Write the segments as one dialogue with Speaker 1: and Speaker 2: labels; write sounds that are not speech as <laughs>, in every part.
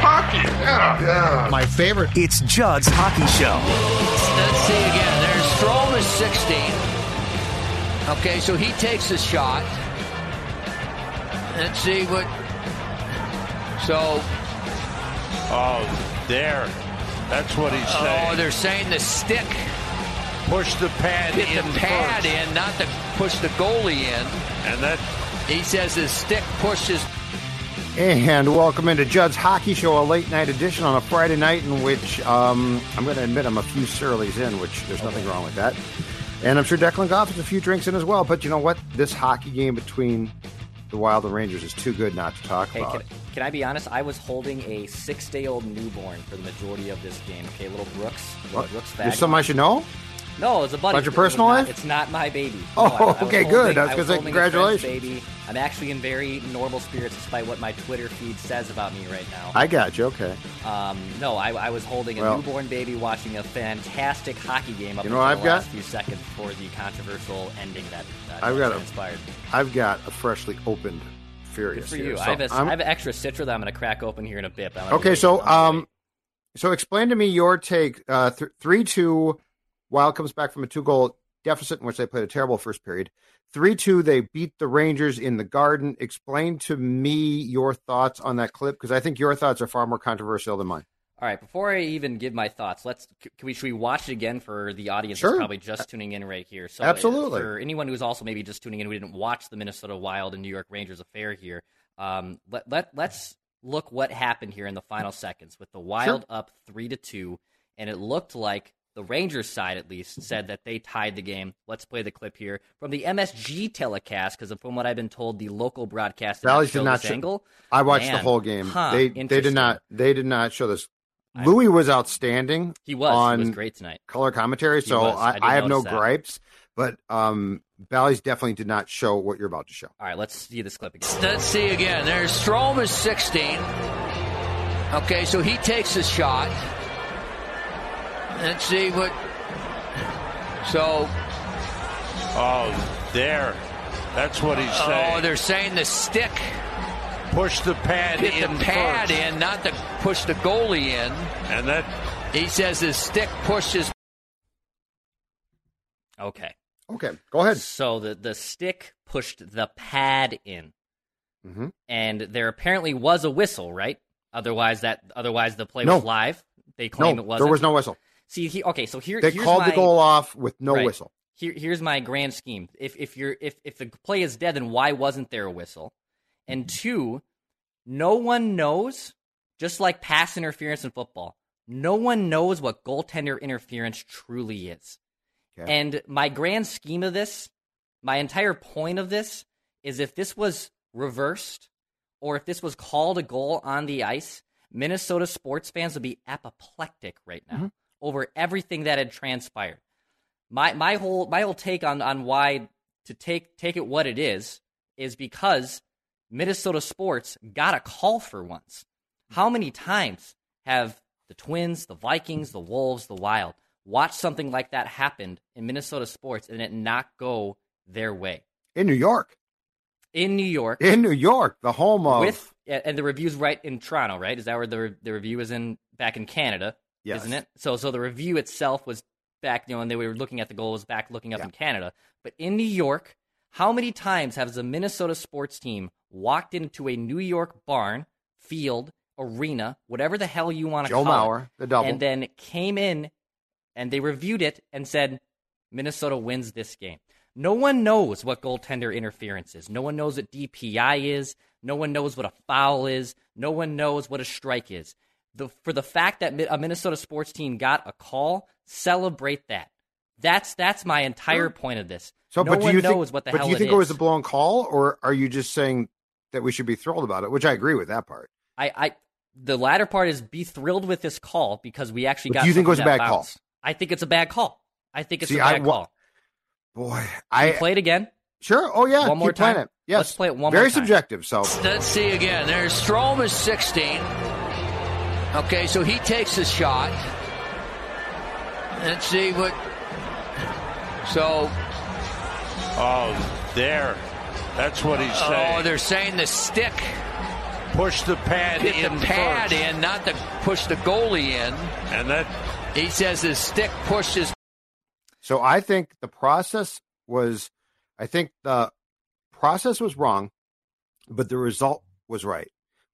Speaker 1: Hockey, yeah, yeah.
Speaker 2: My favorite.
Speaker 3: It's Judd's Hockey Show.
Speaker 4: Let's see again. There's Strome is 16. Okay, so he takes a shot. Let's see what. So.
Speaker 5: Oh, there. That's what he's oh, saying.
Speaker 4: Oh, they're saying the stick.
Speaker 5: Push the pad
Speaker 4: Hit
Speaker 5: in
Speaker 4: the pad
Speaker 5: first.
Speaker 4: in, not to push the goalie in.
Speaker 5: And that.
Speaker 4: He says his stick pushes.
Speaker 2: And welcome into Judd's Hockey Show, a late night edition on a Friday night in which um, I'm going to admit I'm a few surlies in, which there's nothing wrong with that. And I'm sure Declan Goff has a few drinks in as well. But you know what? This hockey game between the Wild and Rangers is too good not to talk
Speaker 6: Hey,
Speaker 2: about.
Speaker 6: can, can I be honest? I was holding a six-day-old newborn for the majority of this game. Okay, little Brooks, little
Speaker 2: What?
Speaker 6: Brooks.
Speaker 2: There's something I should know?
Speaker 6: No, it's a buddy.
Speaker 2: About your personal
Speaker 6: not-
Speaker 2: life?
Speaker 6: It's not my baby.
Speaker 2: Oh,
Speaker 6: No, I- I
Speaker 2: okay,
Speaker 6: holding-
Speaker 2: good. I was gonna say
Speaker 6: a friend's
Speaker 2: congratulations.
Speaker 6: baby. I'm actually in very normal spirits, despite what my Twitter feed says about me right now.
Speaker 2: I got you. Okay.
Speaker 6: Um, no, I, I was holding a
Speaker 2: Well-
Speaker 6: newborn baby, watching a fantastic hockey game up
Speaker 2: You know
Speaker 6: until
Speaker 2: I've
Speaker 6: the
Speaker 2: got?
Speaker 6: last few seconds before the controversial ending that, that
Speaker 2: I've got a-
Speaker 6: transpired.
Speaker 2: I've got a freshly opened Furious.
Speaker 6: Good for you.
Speaker 2: so
Speaker 6: I, have a,
Speaker 2: I'm-
Speaker 6: I have an extra Citra that I'm going to crack open here in a bit.
Speaker 2: Okay, so um, so explain to me your take. Uh, th- three two, Wild comes back from a two goal deficit in which they played a terrible first period. Three two, they beat the Rangers in the Garden. Explain to me your thoughts on that clip because I think your thoughts are far more controversial than mine.
Speaker 6: All right, before I even give my thoughts, let's can we should we watch it again for the audience
Speaker 2: Sure.
Speaker 6: that's probably just tuning in right here. So uh,
Speaker 2: Absolutely.
Speaker 6: for anyone who's also maybe just tuning in who didn't watch the Minnesota Wild and New York Rangers affair here, um, let let let's look what happened here in the final seconds with the Wild up three to two, and it looked like the Rangers side at least said that they tied the game. Let's play the clip here from the MSG telecast because from what I've been told, the local broadcast did not Bally
Speaker 2: did not show-
Speaker 6: angle.
Speaker 2: I watched the whole game.
Speaker 6: huh,
Speaker 2: they they did not they did not show this.
Speaker 6: I-
Speaker 2: Louis was outstanding.
Speaker 6: He was.
Speaker 2: on
Speaker 6: he was great tonight.
Speaker 2: color commentary, so.
Speaker 6: I
Speaker 2: I, I have no
Speaker 6: that.
Speaker 2: gripes. But um, Bally's definitely did not show what you're about to show.
Speaker 6: All right, let's see this clip again.
Speaker 4: Let's see again. There's Strome is 16. Okay, so he takes a shot. Let's see what. So,
Speaker 5: Oh, there. That's what he's saying.
Speaker 4: oh, they're saying the stick
Speaker 5: Push the pad
Speaker 4: hit
Speaker 5: in
Speaker 4: the pad
Speaker 5: first.
Speaker 4: in, not to push the goalie in.
Speaker 5: And that.
Speaker 4: He says his stick pushes.
Speaker 6: Okay.
Speaker 2: Okay, go ahead.
Speaker 6: So the the stick pushed the pad in,
Speaker 2: Mm-hmm.
Speaker 6: and there apparently was a whistle, right? Otherwise, that otherwise the play
Speaker 2: No.
Speaker 6: was live. They claim
Speaker 2: No,
Speaker 6: it wasn't.
Speaker 2: there was no whistle.
Speaker 6: See, he, okay, so here
Speaker 2: They called
Speaker 6: my,
Speaker 2: the goal off with no
Speaker 6: Right.
Speaker 2: whistle.
Speaker 6: Here, here's my grand scheme. If if you're if if the play is dead, then why wasn't there a whistle? And two, no one knows. Just like pass interference in football, no one knows what goaltender interference truly is.
Speaker 2: Okay.
Speaker 6: And my grand scheme of this, my entire point of this, is if this was reversed, or if this was called a goal on the ice, Minnesota sports fans would be apoplectic right now
Speaker 2: Mm-hmm.
Speaker 6: Over everything that had transpired my my whole my whole take on on why to take take it what it is is because Minnesota sports got a call for once. How many times have the Twins, the Vikings, the Wolves, the Wild watched something like that happen in Minnesota sports and it not go their way
Speaker 2: In New York.
Speaker 6: in New York
Speaker 2: In New York, the home of.
Speaker 6: with and the review's right in Toronto, right? Is that where the the review is in back in Canada?
Speaker 2: Yes.
Speaker 6: isn't it? So so the review itself was back, you know, and they were looking at the goal was back looking up
Speaker 2: Yeah.
Speaker 6: in Canada. But in New York, how many times has a Minnesota sports team walked into a New York barn, field, arena, whatever the hell you want to
Speaker 2: Joe
Speaker 6: call
Speaker 2: Mauer,
Speaker 6: it,
Speaker 2: the double.
Speaker 6: and then came in and they reviewed it and said Minnesota wins this game. No one knows what goaltender interference is. No one knows what DPI is. No one knows what a foul is. No one knows what a strike is. The, for the fact that a Minnesota sports team got a call, celebrate that. That's that's my entire
Speaker 2: Sure.
Speaker 6: point of this.
Speaker 2: So,
Speaker 6: no
Speaker 2: but do
Speaker 6: one
Speaker 2: you
Speaker 6: knows
Speaker 2: think,
Speaker 6: what the
Speaker 2: but
Speaker 6: hell
Speaker 2: do you
Speaker 6: it
Speaker 2: think it, was
Speaker 6: is.
Speaker 2: a blown call, or are you just saying that we should be thrilled about it? Which I agree with that part.
Speaker 6: I, I the latter part is be thrilled with this call because we actually
Speaker 2: But
Speaker 6: got.
Speaker 2: do you think it was a
Speaker 6: that
Speaker 2: bad call?
Speaker 6: I think it's a bad call. I think it's
Speaker 2: See,
Speaker 6: a
Speaker 2: I
Speaker 6: bad
Speaker 2: wa-
Speaker 6: call.
Speaker 2: Boy,
Speaker 6: Can
Speaker 2: I
Speaker 6: we play it again.
Speaker 2: sure. Oh yeah,
Speaker 6: One more time?
Speaker 2: It. Yes,
Speaker 6: Let's play it one
Speaker 2: Very
Speaker 6: more time.
Speaker 2: subjective. So
Speaker 4: Let's see again. There's Strome is 16. Okay, so he takes a shot. Let's see what. So,
Speaker 5: Oh, there. That's what he's saying.
Speaker 4: oh, they're saying the stick
Speaker 5: Push the pad
Speaker 4: hit
Speaker 5: in
Speaker 4: the pad
Speaker 5: first.
Speaker 4: in, not to push the goalie in.
Speaker 5: And that
Speaker 4: He says his stick pushes.
Speaker 2: So I think the process was, I think the process was wrong, but the result was right.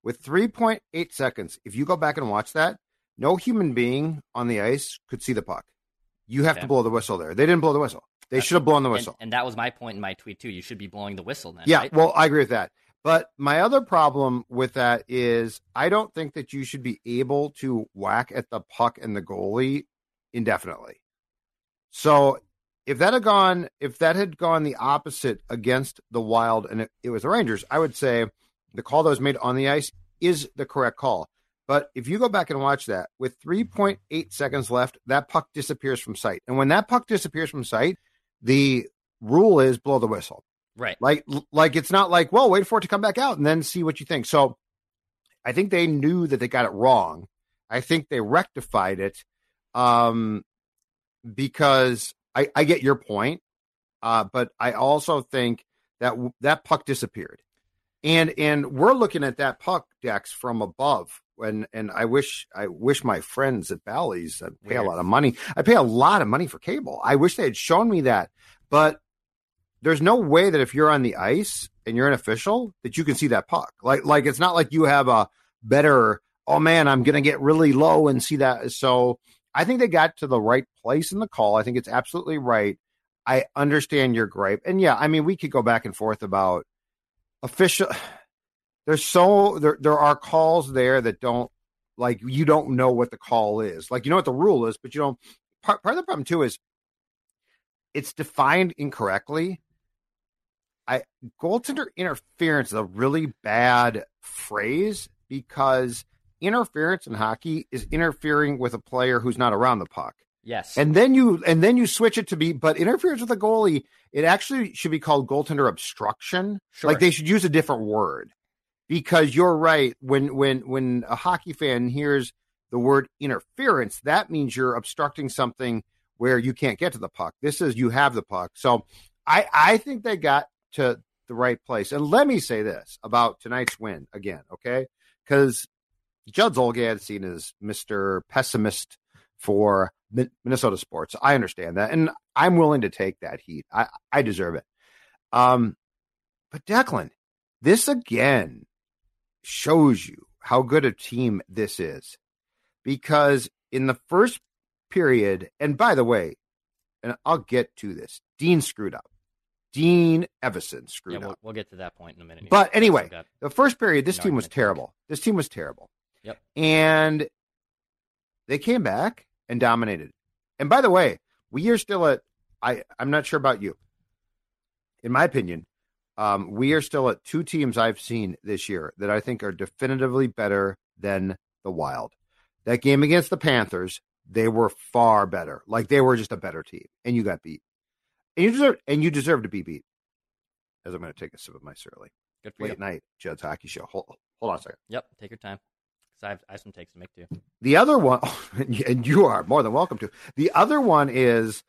Speaker 2: With 3.8 seconds, if you go back and watch that, no human being on the ice could see the puck. You have to blow the whistle there. They didn't blow the whistle. They should have blown the
Speaker 6: And,
Speaker 2: whistle.
Speaker 6: and that was my point in my tweet too. You should be blowing the whistle then.
Speaker 2: Yeah,
Speaker 6: right?
Speaker 2: well, I agree with that. But my other problem with that is I don't think that you should be able to whack at the puck and the goalie indefinitely. So if that had gone if that had gone the opposite against the Wild and it, it was the Rangers, I would say the call that was made on the ice is the correct call. But if you go back and watch that, with 3.8 seconds left, that puck disappears from sight. And when that puck disappears from sight, the rule is blow the whistle.
Speaker 6: right.
Speaker 2: Like, like it's not like, well, wait for it to come back out and then see what you think. So, I think they knew that they got it wrong. I think they rectified it, um, because I, I get your point, uh, but I also think that w- that puck disappeared, and and we're looking at that puck, Dex, from above. And and I wish I wish my friends at Bally's I pay a lot of money. I pay a lot of money for cable. I wish they had shown me that, but there's no way that if you're on the ice and you're an official that you can see that puck. Like like it's not like you have a better oh man, I'm gonna get really low and see that. So I think they got to the right place in the call. I think it's absolutely right. I understand your gripe. And yeah, I mean we could go back and forth about official there's so there there are calls there that don't like you don't know what the call is. Like you know what the rule is, but you don't part, part of the problem too is it's defined incorrectly. I goaltender interference is a really bad phrase because interference in hockey is interfering with a player who's not around the puck.
Speaker 6: Yes.
Speaker 2: And then you and then you switch it to be but interference with a goalie, it actually should be called goaltender obstruction.
Speaker 6: Sure.
Speaker 2: Like they should use a different word. Because you're right, when when when a hockey fan hears the word interference, that means you're obstructing something where you can't get to the puck. This is you have the puck. So I I think they got to the right place. And let me say this about tonight's win again, okay? Because Judd Zulgad seen as Mr. Pessimist for Minnesota sports. I understand that, and I'm willing to take that heat. I I deserve it. Um, but Declan, this again shows you how good a team this is, because in the first period, and by the way, and I'll get to this, Dean screwed up. Dean Evason screwed
Speaker 6: yeah, we'll,
Speaker 2: up.
Speaker 6: we'll get to that point in a minute. here.
Speaker 2: But anyway, the first period, this team was
Speaker 6: argument to make.
Speaker 2: terrible. This team was terrible.
Speaker 6: Yep.
Speaker 2: And they came back and dominated. And by the way, we are still at I I'm not sure about you. In my opinion, um, we are still at two teams I've seen this year that I think are definitively better than the Wild. That game against the Panthers, they were far better. Like they were just a better team, and you got beat. And you deserve and you deserve to be beat. As I'm going to take a sip of my Surly
Speaker 6: good for you.
Speaker 2: late night Judd's hockey show. Hold, hold on a second.
Speaker 6: Yep. Take your time. I have, I have some takes to make too.
Speaker 2: The other one, <laughs> and you are more than welcome to. The other one is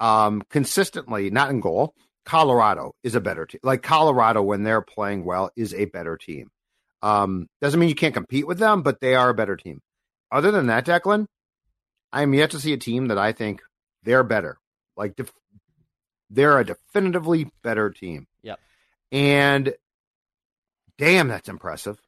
Speaker 2: um, consistently not in goal. Colorado is a better team. Like Colorado, when they're playing well, is a better team. Um, doesn't mean you can't compete with them, but they are a better team. Other than that, Declan, I'm yet to see a team that I think they're better. Like def- they're a definitively better team.
Speaker 6: Yep.
Speaker 2: And damn, that's impressive.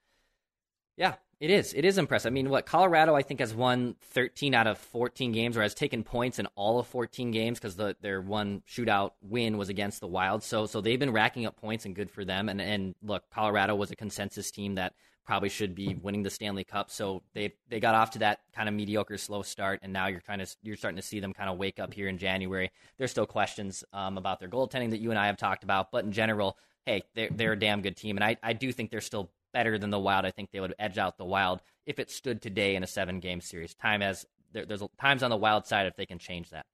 Speaker 6: Yeah. It is. It is impressive. I mean, what Colorado I think has won 13 out of 14 games, or has taken points in all of 14 games because the, their one shootout win was against the Wild. So, so they've been racking up points, and good for them. And and look, Colorado was a consensus team that probably should be winning the Stanley Cup. So they they got off to that kind of mediocre, slow start, and now you're kind of you're starting to see them kind of wake up here in January. There's still questions um, about their goaltending that you and I have talked about, but in general, hey, they're they're a damn good team, and I I do think they're still better than the Wild. I think they would edge out the Wild if it stood today in a seven game series. Time as there, there's times on the Wild side if they can change that.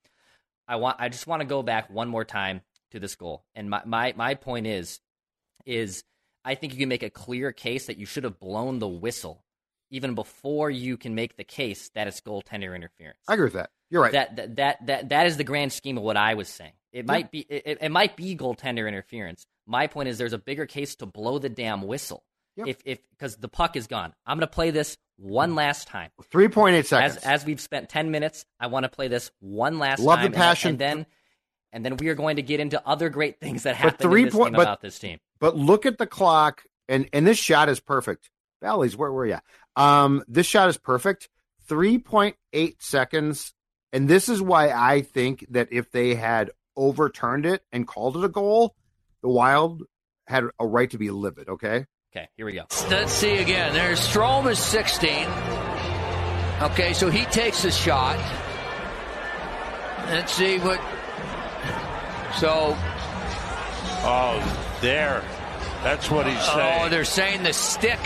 Speaker 6: I want I just want to go back one more time to this goal, and my my my point is is I think you can make a clear case that you should have blown the whistle even before you can make the case that it's goaltender interference.
Speaker 2: I agree with that. You're right.
Speaker 6: That that that that, that is the grand scheme of what I was saying. It might be it, it might be goaltender interference. My point is there's a bigger case to blow the damn whistle. Yep. If if because the puck is gone. I'm going to play this one last time.
Speaker 2: 3.8 seconds.
Speaker 6: As, as we've spent 10 minutes, I want to play this one last
Speaker 2: Love
Speaker 6: time.
Speaker 2: the passion.
Speaker 6: And, and then and then we are going to get into other great things that happen this point,
Speaker 2: but,
Speaker 6: about this team.
Speaker 2: But look at the clock, and and this shot is perfect. Bally's, where were you? Um, this shot is perfect. 3.8 seconds. And this is why I think that if they had overturned it and called it a goal, the Wild had a right to be livid, okay?
Speaker 6: Okay, here we go.
Speaker 4: Let's see again. There's Strome is 16. Okay, so he takes the shot. Let's see what. So.
Speaker 5: Oh, there. That's what he's oh, saying.
Speaker 4: Oh, they're saying the stick.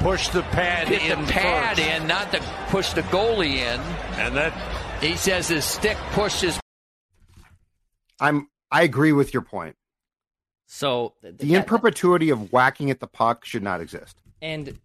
Speaker 5: Push the pad
Speaker 4: Get
Speaker 5: in
Speaker 4: the pad
Speaker 5: first.
Speaker 4: in, not to push the goalie in.
Speaker 5: And that
Speaker 4: He says his stick pushes.
Speaker 2: I'm I agree with your point.
Speaker 6: So
Speaker 2: The in perpetuity of whacking at the puck should not exist.
Speaker 6: And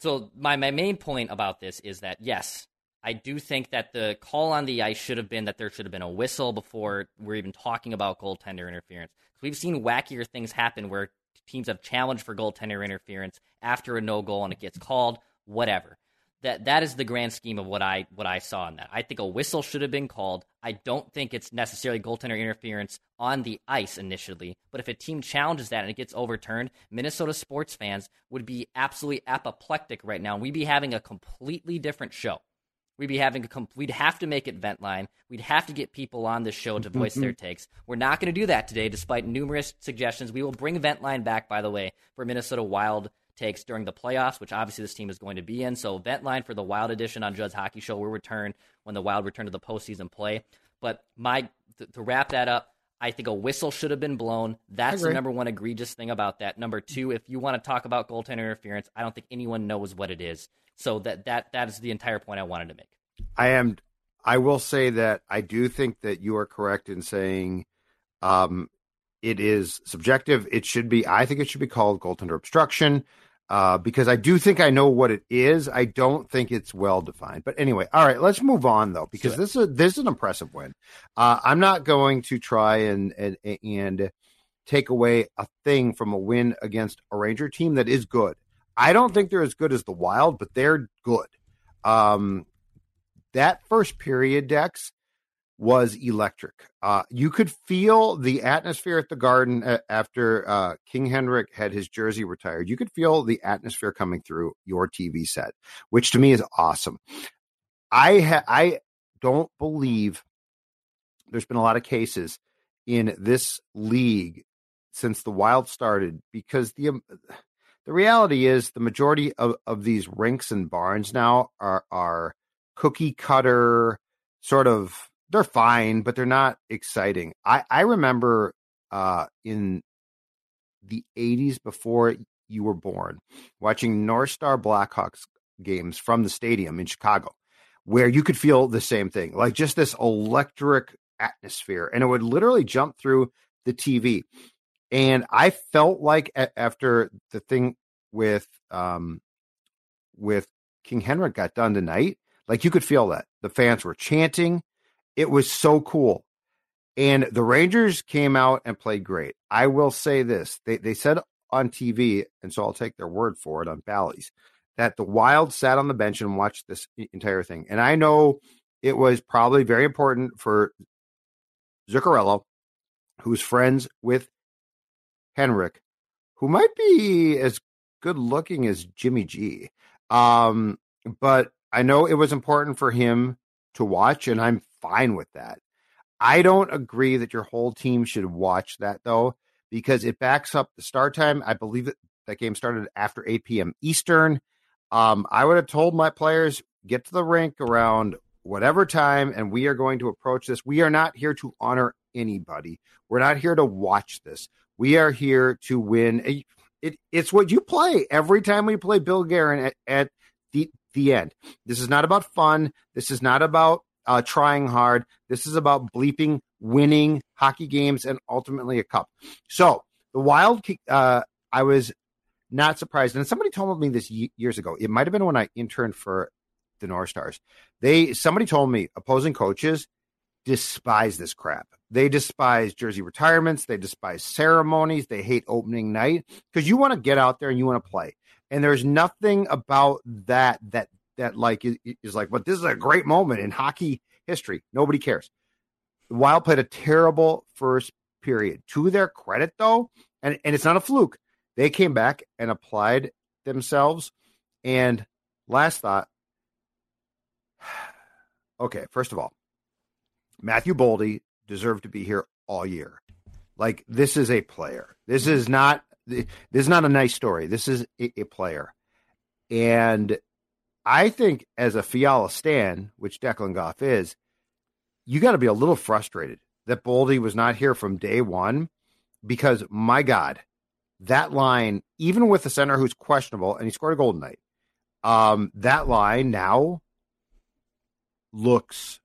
Speaker 6: so my, my main point about this is that yes, I do think that the call on the ice should have been that there should have been a whistle before we're even talking about goaltender interference. We've seen wackier things happen where teams have challenged for goaltender interference after a no goal and it gets called, whatever. That that is the grand scheme of what I what I saw in that. I think a whistle should have been called. I don't think it's necessarily goaltender interference on the ice initially, but if a team challenges that and it gets overturned, Minnesota sports fans would be absolutely apoplectic right now. We'd be having a completely different show. We'd be having a com- we'd have to make it vent line. We'd have to get people on the show to voice their mm-hmm. takes. We're not going to do that today, despite numerous suggestions. We will bring vent line back, by the way, for Minnesota Wild takes during the playoffs, which obviously this team is going to be in. So event line for the Wild edition on Judd's Hockey Show will return when the Wild return to the postseason play. But my th- to wrap that up, I think a whistle should have been blown. That's the number one egregious thing about that. Number two, if you want to talk about goaltender interference, I don't think anyone knows what it is. So that that that is the entire point I wanted to make.
Speaker 2: I am. I will say that I do think that you are correct in saying um, it is subjective. It should be. I think it should be called goaltender obstruction uh, because I do think I know what it is. I don't think it's well defined. But anyway, all right. Let's move on though because this is this is an impressive win. Uh, I'm not going to try and and and take away a thing from a win against a Ranger team that is good. I don't think they're as good as the Wild, but they're good. Um, that first period, Dex, was electric. Uh, you could feel the atmosphere at the Garden uh, after uh, King Henrik had his jersey retired. You could feel the atmosphere coming through your TV set, which to me is awesome. I ha- I don't believe there's been a lot of cases in this league since the Wild started because the um, the reality is the majority of, of these rinks and barns now are are cookie cutter sort of they're fine, but they're not exciting. I, I remember uh, in the 80s before you were born watching North Star Blackhawks games from the stadium in Chicago where you could feel the same thing like just this electric atmosphere and it would literally jump through the TV. And I felt like a- after the thing with um with King Henrik got done tonight, like you could feel that. The fans were chanting. It was so cool. And the Rangers came out and played great. I will say this. They they said on TV, and so I'll take their word for it on Bally's, that the Wild sat on the bench and watched this entire thing. And I know it was probably very important for Zuccarello, who's friends with Henrik, who might be as good looking as Jimmy G. Um, but I know it was important for him to watch, and I'm fine with that. I don't agree that your whole team should watch that though, because it backs up the start time. I believe that that game started after 8 p.m. Eastern. Um, I would have told my players get to the rink around whatever time, and we are going to approach this. We are not here to honor anybody. We're not here to watch this. We are here to win. It, it's what you play every time we play Bill Guerin at, at the end. This is not about fun. This is not about uh, trying hard. This is about bleeping winning hockey games and ultimately a cup. So the Wild, uh, I was not surprised, and somebody told me this years ago. It might have been when I interned for the North Stars. They somebody told me opposing coaches despise this crap. They despise jersey retirements. They despise ceremonies. They hate opening night because you want to get out there and you want to play. And there's nothing about that that that like is, is like, but this is a great moment in hockey history. Nobody cares. The Wild played a terrible first period. To their credit, though, and, and it's not a fluke, they came back and applied themselves. And last thought, <sighs> okay, first of all, Matthew Boldy deserved to be here all year. Like this is a player. This is not this is not a nice story. This is a, a player. And I think as a Fiala Stan, which Declan Goff is, you got to be a little frustrated that Boldy was not here from day one because my God, that line, even with the center who's questionable and he scored a golden night, um, that line now looks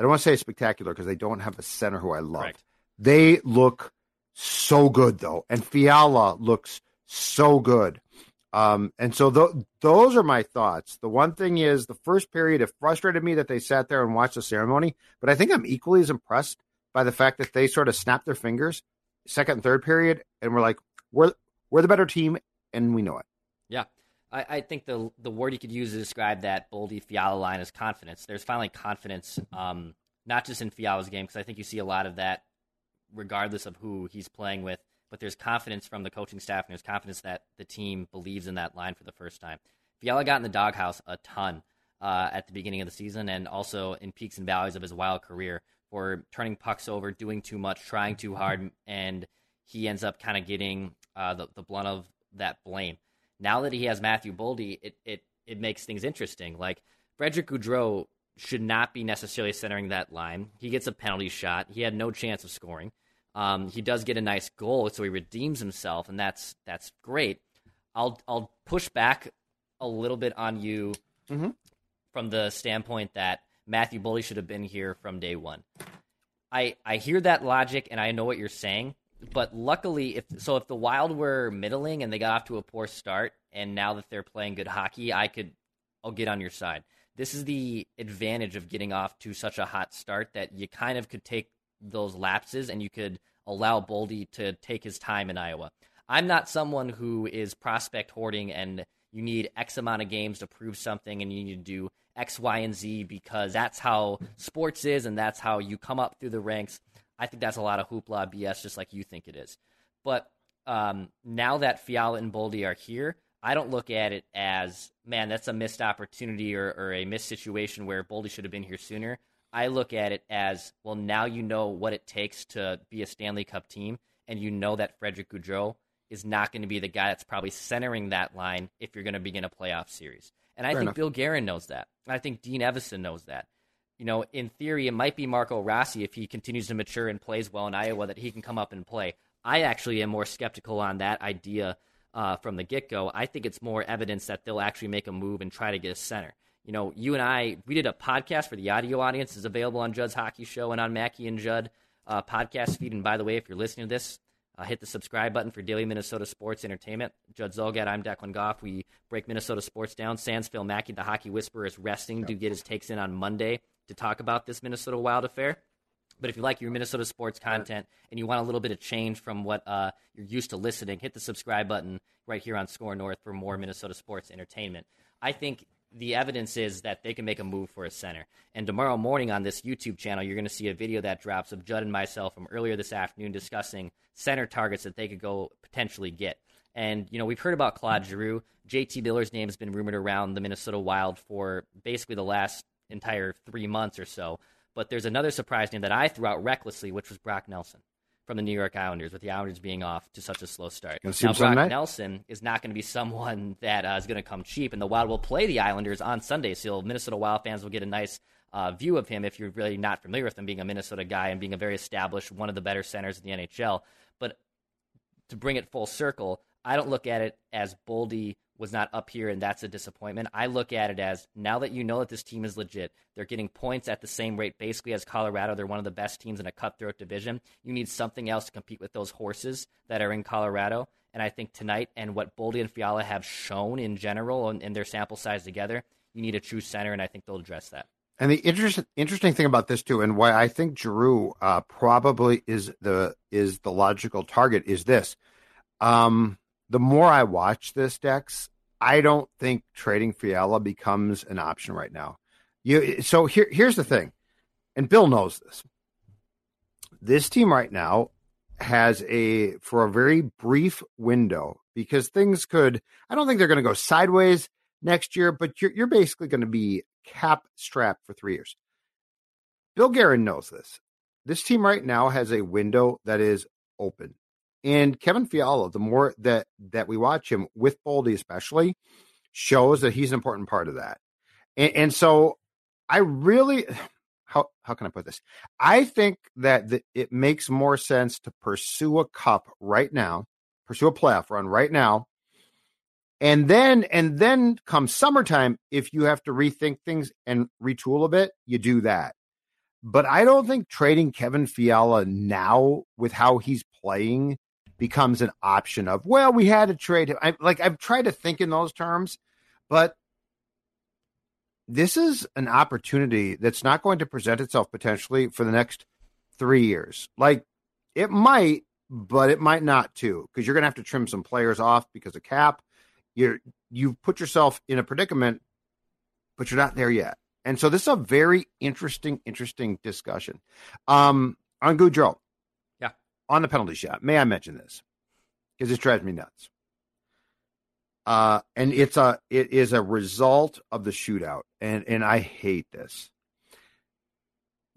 Speaker 2: I don't want to say spectacular because they don't have a center who I love. Correct. They look so good though, and Fiala looks so good. Um, and so th- those are my thoughts. The one thing is the first period, it frustrated me that they sat there and watched the ceremony, but I think I'm equally as impressed by the fact that they sort of snapped their fingers second and third period and we're like, we're, we're the better team and we know it.
Speaker 6: Yeah. I, I, think the the word you could use to describe that Boldy Fiala line is confidence. There's finally confidence, um, not just in Fiala's game, because I think you see a lot of that, regardless of who he's playing with. But there's confidence from the coaching staff, and there's confidence that the team believes in that line for the first time. Fiala got in the doghouse a ton uh, at the beginning of the season, and also in peaks and valleys of his wild career for turning pucks over, doing too much, trying too hard, and he ends up kind of getting uh, the the blunt of that blame now that he has Matthew Boldy, it it it makes things interesting. Like Frederick Gaudreau should not be necessarily centering that line. He gets a penalty shot. He had no chance of scoring. Um, he does get a nice goal, so he redeems himself, and that's that's great. I'll I'll push back a little bit on you mm-hmm. from the standpoint that Matthew Boldy should have been here from day one. I I hear that logic, and I know what you're saying, but luckily, if so, if the Wild were middling and they got off to a poor start, and now that they're playing good hockey, I could, I'll get on your side. This is the advantage of getting off to such a hot start that you kind of could take those lapses and you could allow Boldy to take his time in Iowa. I'm not someone who is prospect hoarding and you need X amount of games to prove something and you need to do X, Y, and Z because that's how sports is and that's how you come up through the ranks. I think that's a lot of hoopla BS, just like you think it is. But um, now that Fiala and Boldy are here, I don't look at it as, man, that's a missed opportunity or, or a missed situation where Boldy should have been here sooner. I look at it as, well, now you know what it takes to be a Stanley Cup team, and you know that Frederick Gaudreau is not going to be the guy that's probably centering that line if you're going to begin a playoff series. And I Fair think enough. Bill Guerin knows that. I think Dean Evason knows that you know, in theory, it might be Marco Rossi if he continues to mature and plays well in Iowa that he can come up and play. I actually am more skeptical on that idea uh, from the get go. I think it's more evidence that they'll actually make a move and try to get a center. You know, you and I, we did a podcast for the audio audience. is available on Judd's Hockey Show and on Mackey and Judd uh, podcast feed. And by the way, if you're listening to this, uh, hit the subscribe button for Daily Minnesota Sports Entertainment. Judd Zulgad, I'm Declan Goff. We break Minnesota sports down. Sans Phil Mackey, the hockey whisperer, is resting to get his takes in on Monday to talk about this Minnesota Wild affair. But if you like your Minnesota sports content and you want a little bit of change from what uh, you're used to listening, hit the subscribe button right here on SKOR North for more Minnesota sports entertainment. I think the evidence is that they can make a move for a center. And tomorrow morning on this YouTube channel, you're going to see a video that drops of Judd and myself from earlier this afternoon discussing center targets that they could go potentially get. And, you know, we've heard about Claude Giroux. JT Miller's name has been rumored around the Minnesota Wild for basically the last entire three months or so. But there's another surprise name that I threw out recklessly, which was Brock Nelson from the New York Islanders, with the Islanders being off to such a slow start. Now, Brock Nelson is not going to be someone <laughs> that uh, is going to come cheap, and the Wild will play the Islanders on Sunday, so Minnesota Wild fans will get a nice uh, view of him if you're really not familiar with him being a Minnesota guy and being a very established, one of the better centers in the NHL. But to bring it full circle, I don't look at it as Boldy was not up here and that's a disappointment. I look at it as now that you know that this team is legit, they're getting points at the same rate basically as Colorado. They're one of the best teams in a cutthroat division. You need something else to compete with those horses that are in Colorado. And I think tonight and what Boldy and Fiala have shown in general and, and their sample size together, you need a true center, and I think they'll address that.
Speaker 2: And the interesting interesting thing about this too, and why I think Giroux uh, probably is the is the logical target is this. Um, the more I watch this, Dex, I don't think trading Fiala becomes an option right now. You so here here's the thing, and Bill knows this. This team right now has a for a very brief window because things could. I don't think they're going to go sideways next year, but you're you're basically going to be cap strapped for three years. Bill Guerin knows this. This team right now has a window that is open. And Kevin Fiala, the more that that we watch him with Boldy, especially, shows that he's an important part of that. And, and so, I really, <sighs> how how can I put this? I think that the, it makes more sense to pursue a cup right now, pursue a playoff run right now, and then and then come summertime, if you have to rethink things and retool a bit, you do that. But I don't think trading Kevin Fiala now with how he's playing becomes an option of, well, we had to trade him. I, like I've tried to think in those terms, but this is an opportunity that's not going to present itself potentially for the next three years. Like it might, but it might not too, because you're going to have to trim some players off because of cap. You're you've put yourself in a predicament, but you're not there yet. And so this is a very interesting, interesting discussion. Um, on Gaudreau, on the penalty shot. May I mention this? Because it drives me nuts. Uh, and it's a it is a result of the shootout, and and I hate this.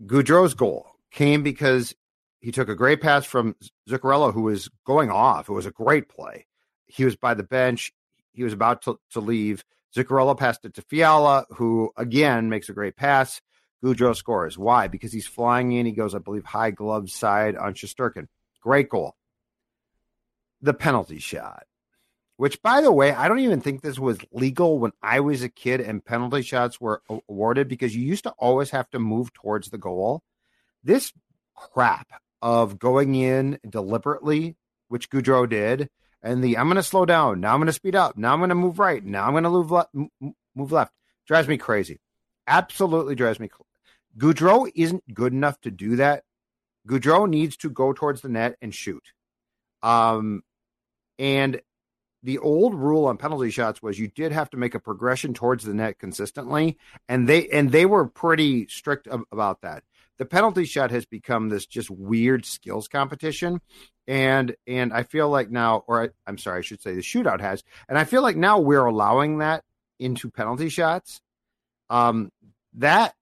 Speaker 2: Gaudreau's goal came because he took a great pass from Zuccarello, who was going off. It was a great play. He was by the bench. He was about to, to leave. Zuccarello passed it to Fiala, who again makes a great pass. Gaudreau scores. Why? Because he's flying in. He goes, I believe, high glove side on Shesterkin. Great goal. The penalty shot, which, by the way, I don't even think this was legal when I was a kid and penalty shots were awarded because you used to always have to move towards the goal. This crap of going in deliberately, which Gaudreau did, and the I'm going to slow down. Now I'm going to speed up. Now I'm going to move right. Now I'm going to move left. Move left. Drives me crazy. Absolutely drives me. crazy. Gaudreau isn't good enough to do that Gaudreau needs to go towards the net and shoot. Um, and the old rule on penalty shots was you did have to make a progression towards the net consistently, and they and they were pretty strict about that. The penalty shot has become this just weird skills competition, and and I feel like now, or I, I'm sorry, I should say the shootout has, and I feel like now we're allowing that into penalty shots. Um, that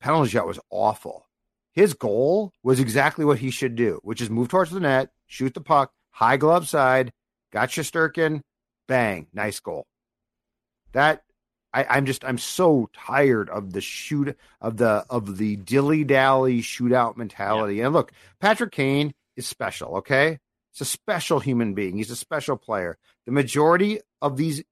Speaker 2: penalty shot was awful his goal was exactly what he should do, which is move towards the net, shoot the puck, high glove side, got Shesterkin, bang, nice goal. That I, am just I'm so tired of the shoot of the of the dilly dally shootout mentality. Yeah. And look, Patrick Kane is special. Okay, it's a special human being. He's a special player. The majority of these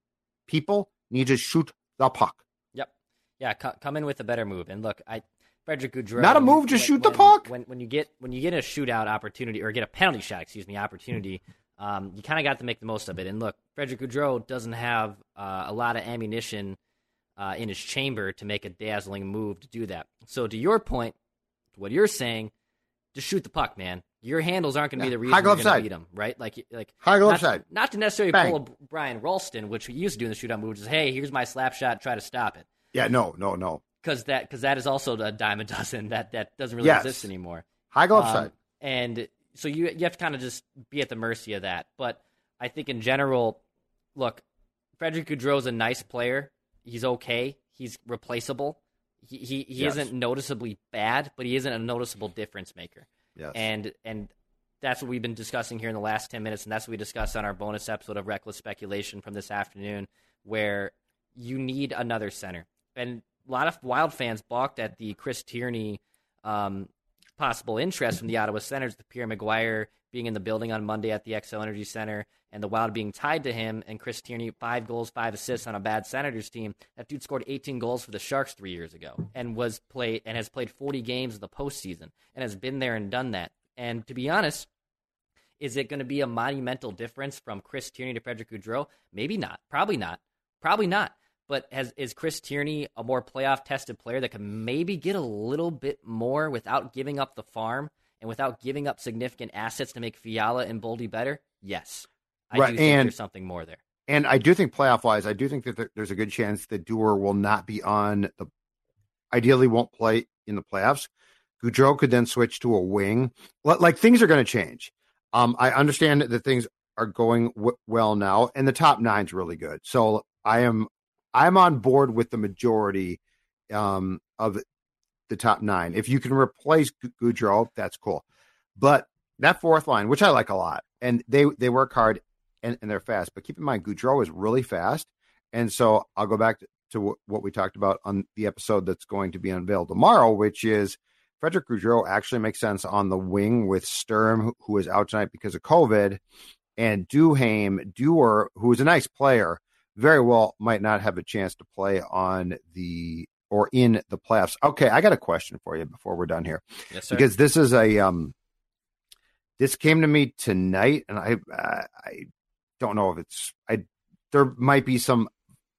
Speaker 2: people need to shoot the puck.
Speaker 6: Yep. Yeah, come in with a better move. And look, I Frederick Gaudreau.
Speaker 2: Not a move, just
Speaker 6: when,
Speaker 2: shoot the puck.
Speaker 6: When, when you get when you get a shootout opportunity or get a penalty shot, excuse me, opportunity, um, you kind of got to make the most of it. And look, Frederick Gaudreau doesn't have uh, a lot of ammunition uh, in his chamber to make a dazzling move to do that. So to your point, what you're saying, just shoot the puck, man. Your handles aren't going to yeah. be the reason High you're going to beat him, right? Like, like
Speaker 2: high glove
Speaker 6: not,
Speaker 2: side.
Speaker 6: Not to necessarily Bang. pull a Brian Rolston, which he used to do in the shootout move, which is, hey, here's my slap shot, try to stop it.
Speaker 2: Yeah, no, no, no
Speaker 6: because that because that is also a dime a dozen that that doesn't really yes. exist anymore.
Speaker 2: High glove um, side,
Speaker 6: and so you you have to kind of just be at the mercy of that. But I think in general, look, Frederick Gaudreau is a nice player. He's okay. He's replaceable. He he, he
Speaker 2: Yes.
Speaker 6: isn't noticeably bad, but he isn't a noticeable difference maker.
Speaker 2: Yes.
Speaker 6: And and that's what we've been discussing here in the last ten minutes, and that's what we discussed on our bonus episode of Reckless Speculation from this afternoon, where you need another center. And a lot of Wild fans balked at the Chris Tierney um, possible interest from the Ottawa Senators, the Pierre McGuire being in the building on Monday at the Xcel Energy Center, and the Wild being tied to him, and Chris Tierney five goals, five assists on a bad Senators team. That dude scored 18 goals for the Sharks three years ago, and was played and has played 40 games in the postseason, and has been there and done that. And to be honest, is it going to be a monumental difference from Chris Tierney to Frederick Gaudreau? Maybe not. Probably not. Probably not. But has is Chris Tierney a more playoff tested player that can maybe get a little bit more without giving up the farm and without giving up significant assets to make Fiala and Boldy better? Yes. I
Speaker 2: Right,
Speaker 6: do think
Speaker 2: and-
Speaker 6: there's something more there.
Speaker 2: And I do think playoff wise, I do think that there's a good chance that Dewar will not be on the. Ideally, won't play in the playoffs. Gaudreau could then switch to a wing. Like like, things are going to change. Um, I understand that things are going w- well now, and the top nine's really good. So I am I'm on board with the majority um, of the top nine. If you can replace Gaudreau, that's cool. But that fourth line, which I like a lot, and they they work hard and, and they're fast. But keep in mind, Gaudreau is really fast, and so I'll go back to, to wh- what we talked about on the episode that's going to be unveiled tomorrow, which is Frederick Gaudreau actually makes sense on the wing with Sturm, who- is out tonight because of COVID, and Duhaime, Dewar, who is a nice player, very well might not have a chance to play on the or in the playoffs. Okay, I got a question for you before we're done here
Speaker 6: Yes, sir.
Speaker 2: because this is a um this came to me tonight and i i, I don't know if it's i there might be some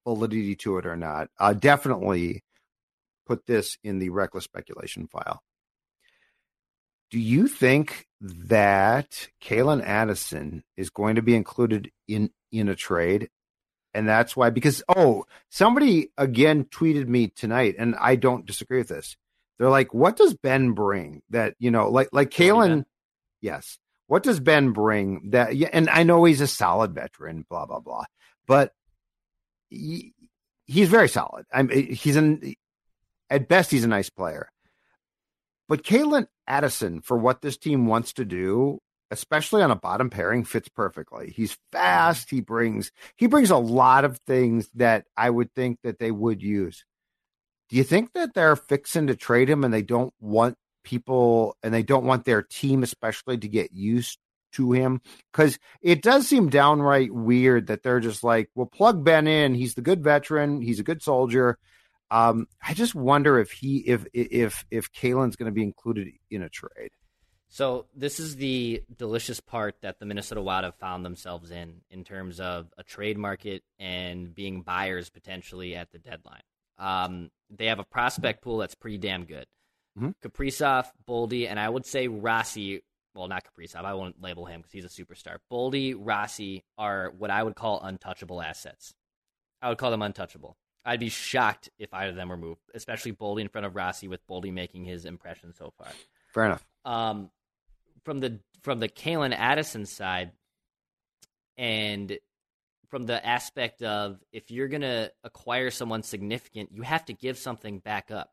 Speaker 2: validity to it or not uh definitely put this in the reckless speculation file do you think that Calen Addison is going to be included in in a trade and that's why because oh somebody again tweeted me tonight and i don't disagree with this. They're like what does Benn bring that you know like like
Speaker 6: Calen
Speaker 2: yes. What does Benn bring that yeah and i know he's a solid veteran blah blah blah. But he, he's very solid. I'm eh, he's an at best he's a nice player. But Calen Addison, for what this team wants to do, especially on a bottom pairing, fits perfectly. He's fast. He brings he brings a lot of things that I would think that they would use. Do you think that they're fixing to trade him and they don't want people and they don't want their team especially to get used to him? Because it does seem downright weird that they're just like, well, plug Benn in. He's the good veteran. He's a good soldier. Um, I just wonder if he if if if Calen's going to be included in a trade.
Speaker 6: So this is the delicious part that the Minnesota Wild have found themselves in, in terms of a trade market and being buyers potentially at the deadline. Um, they have a prospect pool that's pretty damn good.
Speaker 2: Mhm.
Speaker 6: Kaprizov, Boldy, and I would say Rossi. Well, not Kaprizov. I won't label him because he's a superstar. Boldy, Rossi are what I would call untouchable assets. I would call them untouchable. I'd be shocked if either of them were moved, especially Boldy in front of Rossi, with Boldy making his impression so far
Speaker 2: Fair enough.
Speaker 6: um, from the from the Calen Addison side, and from the aspect of if you're gonna acquire someone significant, you have to give something back up.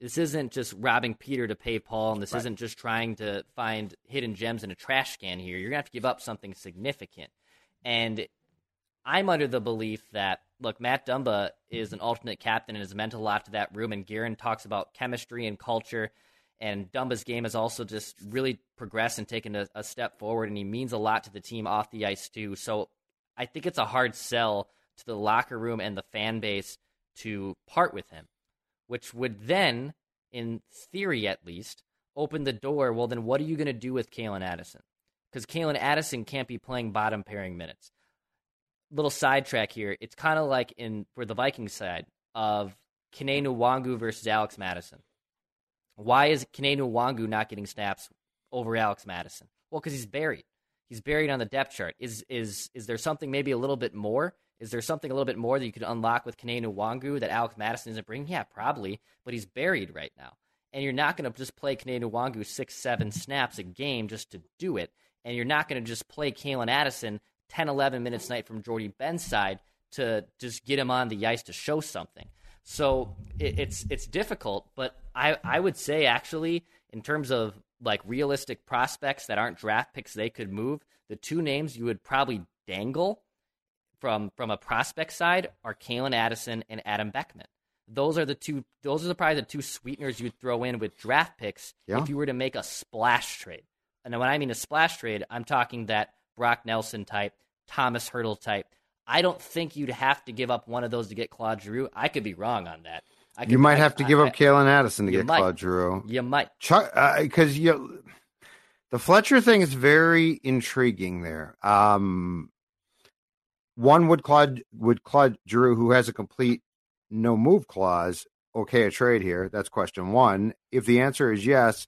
Speaker 6: This isn't just robbing Peter to pay Paul, and this
Speaker 2: Right.
Speaker 6: isn't just trying to find hidden gems in a trash can. Here, you're gonna have to give up something significant, and I'm under the belief that look, Matt Dumba is an mm-hmm. alternate captain and has meant a lot to that room. And Guerin talks about chemistry and culture, and Dumba's game has also just really progressed and taken a, a step forward, and he means a lot to the team off the ice too. So I think it's a hard sell to the locker room and the fan base to part with him, which would then, in theory at least, open the door. Well, then what are you going to do with Calen Addison? Because Calen Addison can't be playing bottom pairing minutes little sidetrack here. It's kind of like in for the Vikings side of Kene Nwangwu versus Alex Mattison. Why is Kene Nwangwu not getting snaps over Alex Mattison? Well, because he's buried. He's buried on the depth chart. Is is is there something maybe a little bit more? Is there something a little bit more that you could unlock with Kene Nwangwu that Alex Mattison isn't bringing? Yeah, probably, but he's buried right now. And you're not going to just play Kene Nwangwu six, seven snaps a game just to do it. And you're not going to just play Calen Addison 10, 11 minutes night from Jordie Benn's side to just get him on the ice to show something. So it, it's it's difficult, but I, I would say actually in terms of like realistic prospects that aren't draft picks they could move, the two names you would probably dangle from from a prospect side are Calen Addison and Adam Beckman. Those are the two. Those are probably the two sweeteners you'd throw in with draft picks
Speaker 2: Yeah.
Speaker 6: if you were to make a splash trade. And when I mean a splash trade, I'm talking that Brock Nelson type, Tomas Hertl type. I don't think you'd have to give up one of those to get Claude Giroux. I could be wrong on that. I could,
Speaker 2: You might
Speaker 6: I-
Speaker 2: have to
Speaker 6: I-
Speaker 2: give up
Speaker 6: I-
Speaker 2: Calen Addison to get
Speaker 6: might.
Speaker 2: Claude Giroux.
Speaker 6: You might.
Speaker 2: Chuck, because you, the Fletcher thing is very intriguing there. Um, one would Claude would Claude Giroux, who has a complete no move clause, okay a trade here? That's question one. If the answer is yes,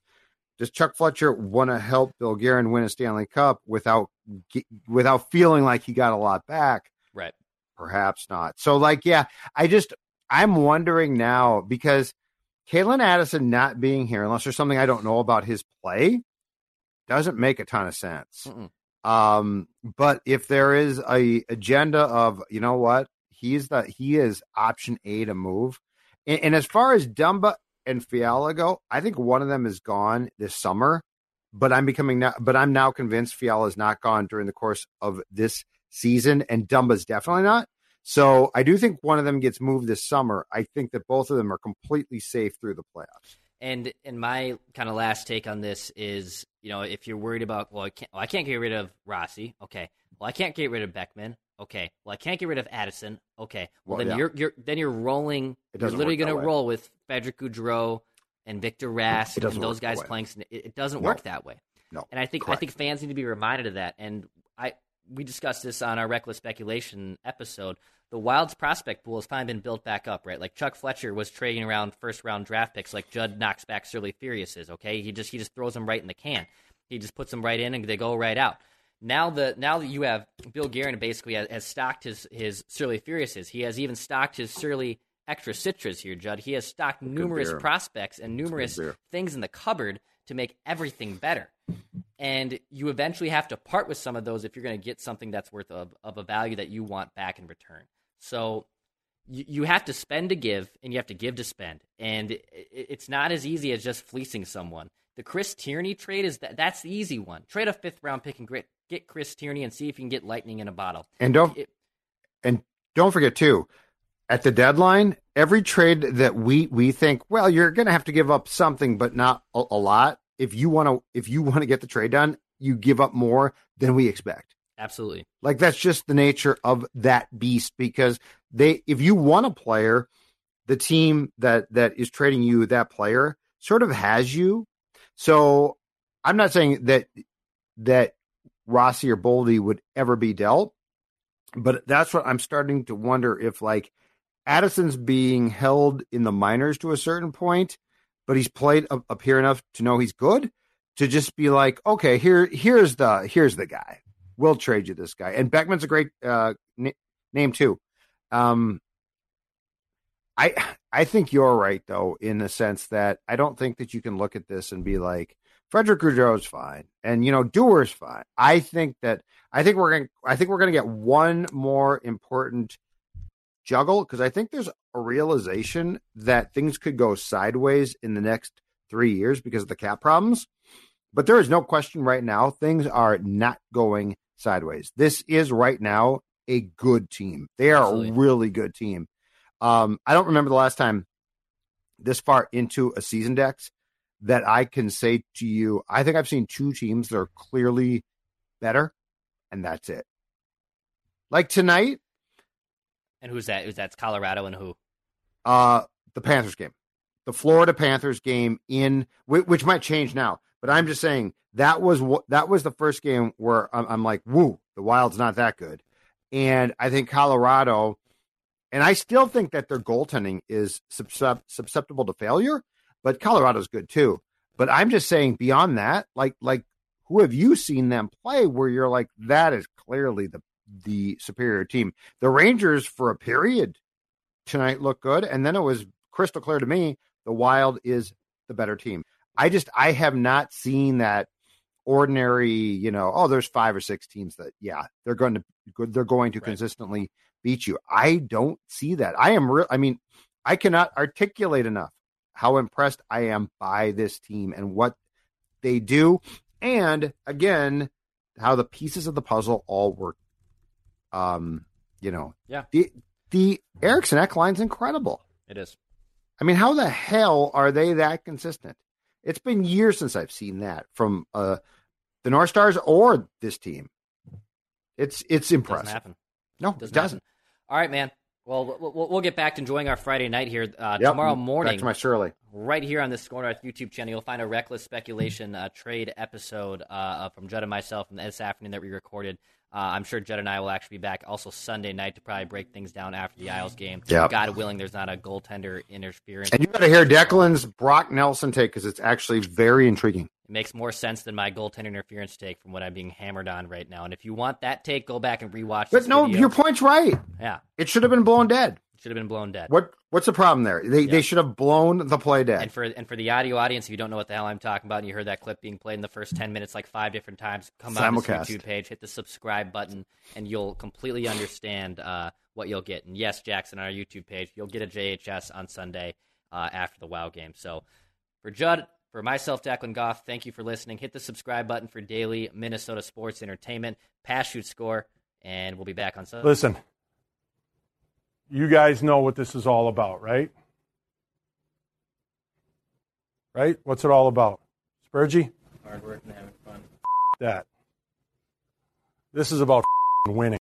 Speaker 2: does Chuck Fletcher want to help Bill Guerin win a Stanley Cup without without feeling like he got a lot back?
Speaker 6: Right.
Speaker 2: Perhaps not. So, like, yeah, I just I'm wondering now because Calen Addison not being here, unless there's something I don't know about his play, doesn't make a ton of sense.
Speaker 6: Mm-mm.
Speaker 2: Um, but if there is a agenda of, you know what, he's the he is option A to move. And, and as far as Dumba and Fiala go, I think one of them is gone this summer. But I'm becoming now, but I'm now convinced Fiala is not gone during the course of this season, and Dumba's definitely not. So I do think one of them gets moved this summer. I think that both of them are completely safe through the playoffs.
Speaker 6: And and my kind of last take on this is, you know, if you're worried about, well, I can't, well, I can't get rid of Rossi. Okay. Well, I can't get rid of Beckman. Okay. Well, I can't get rid of Addison. Okay. Well,
Speaker 2: Well,
Speaker 6: then
Speaker 2: yeah.
Speaker 6: you're you're then you're rolling. You're literally going to roll with Frederick Gaudreau and Victor
Speaker 2: doesn't
Speaker 6: and those guys playing. It, it doesn't
Speaker 2: No.
Speaker 6: work that way.
Speaker 2: No.
Speaker 6: And I think
Speaker 2: Correct.
Speaker 6: I think fans need to be reminded of that. And I we discussed this on our reckless speculation episode. The Wild's prospect pool has finally been built back up, right? Like Chuck Fletcher was trading around first round draft picks, like Judd knocks back Surly Furious is. Okay, he just he just throws them right in the can. He just puts them right in and they go right out. Now the now that you have Bill Guerin basically has, has stocked his his Surly Furiouses, he has even stocked his Surly Extra Citras here, Judd. He has stocked numerous prospects and numerous things in the cupboard to make everything better. And you eventually have to part with some of those if you're going to get something that's worth of, of a value that you want back in return. So you, you have to spend to give, and you have to give to spend. And it, it- it's not as easy as just fleecing someone. The Chris Tierney trade is that that's the easy one. Trade a fifth round pick and grit, get Chris Tierney and see if you can get lightning in a bottle.
Speaker 2: And don't
Speaker 6: It-
Speaker 2: and don't forget too, at the deadline, every trade that we we think, well, you're going to have to give up something, but not a, a lot. If you want to, if you want to get the trade done, you give up more than we expect.
Speaker 6: absolutely.
Speaker 2: Like that's just the nature of that beast. Because they, if you want a player, the team that that is trading you that player sort of has you. So I'm not saying that that Rossi or Boldy would ever be dealt, but that's what I'm starting to wonder if like Addison's being held in the minors to a certain point, but he's played up, up here enough to know he's good to just be like, okay, here here's the here's the guy. We'll trade you this guy. And Beckman's a great uh, n- name too. Um, I I think you're right though in the sense that I don't think that you can look at this and be like Frederick Gaudreau's fine and you know Dewar's fine. I think that I think we're going I think we're going to get one more important juggle because I think there's a realization that things could go sideways in the next 3 years because of the cap problems. But there is no question right now things are not going sideways. This is right now a good team. They are
Speaker 6: Absolutely.
Speaker 2: a really good team. Um, I don't remember the last time this far into a season dex that I can say to you, I think I've seen two teams that are clearly better, and that's it. Like tonight,
Speaker 6: And who's that? Who's that's Colorado and who?
Speaker 2: uh, the Panthers game, the Florida Panthers game in whi- which might change now, but I'm just saying that was that was the first game where I'm, I'm like, woo, the Wild's not that good, and I think Colorado, and I still think that their goaltending is susceptible to failure, but Colorado's good too. But I'm just saying beyond that, like like who have you seen them play where you're like that is clearly the the superior team. The Rangers for a period tonight looked good, and then it was crystal clear to me the Wild is the better team. I just I have not seen that ordinary, you know, oh, there's five or six teams that, yeah, they're going to they're going to
Speaker 6: Right.
Speaker 2: consistently beat you. I don't see that. I am real. I mean, I cannot articulate enough how impressed I am by this team and what they do, and again, how the pieces of the puzzle all work. Um, you know,
Speaker 6: Yeah.
Speaker 2: the the Eriksson Ek line's incredible.
Speaker 6: It is.
Speaker 2: I mean, how the hell are they that consistent? It's been years since I've seen that from uh, the North Stars or this team. It's it's
Speaker 6: Doesn't
Speaker 2: impressive.
Speaker 6: happen.
Speaker 2: No,
Speaker 6: Doesn't
Speaker 2: it doesn't.
Speaker 6: happen. All right, man. Well, we'll, we'll get back to enjoying our Friday night here. Uh,
Speaker 2: Yep.
Speaker 6: Tomorrow
Speaker 2: Back
Speaker 6: morning,
Speaker 2: to my Shirley.
Speaker 6: right here on the SKOR North YouTube channel, you'll find a reckless speculation uh, trade episode uh, uh, from Judd and myself from this afternoon that we recorded. Uh, I'm sure Judd and I will actually be back also Sunday night to probably break things down after the Isles game.
Speaker 2: Yep.
Speaker 6: God willing, there's not a goaltender interference.
Speaker 2: And you got to hear Declan's Brock Nelson take because it's actually very intriguing.
Speaker 6: It makes more sense than my goaltender interference take from what I'm being hammered on right now. And if you want that take, go back and rewatch.
Speaker 2: But no,
Speaker 6: video.
Speaker 2: your point's right.
Speaker 6: yeah,
Speaker 2: It should have been blown dead.
Speaker 6: Should have been blown dead.
Speaker 2: What what's the problem there? They
Speaker 6: Yeah.
Speaker 2: they should have blown the play dead.
Speaker 6: And for and for the audio audience, if you don't know what the hell I'm talking about, and you heard that clip being played in the first ten minutes like five different times, come on this
Speaker 2: Simulcast.
Speaker 6: YouTube page, hit the subscribe button, and you'll completely understand uh, what you'll get. And yes, Jackson, on our YouTube page, you'll get a JHS on Sunday uh, after the WoW game. So for Judd, for myself, Declan Goff, thank you for listening. Hit the subscribe button for daily Minnesota sports entertainment, pass, shoot, score, and we'll be back on Sunday.
Speaker 7: Listen, you guys know what this is all about, right? Right? What's it all about? Spurgey?
Speaker 6: Hard work and having fun.
Speaker 7: That. This is about winning.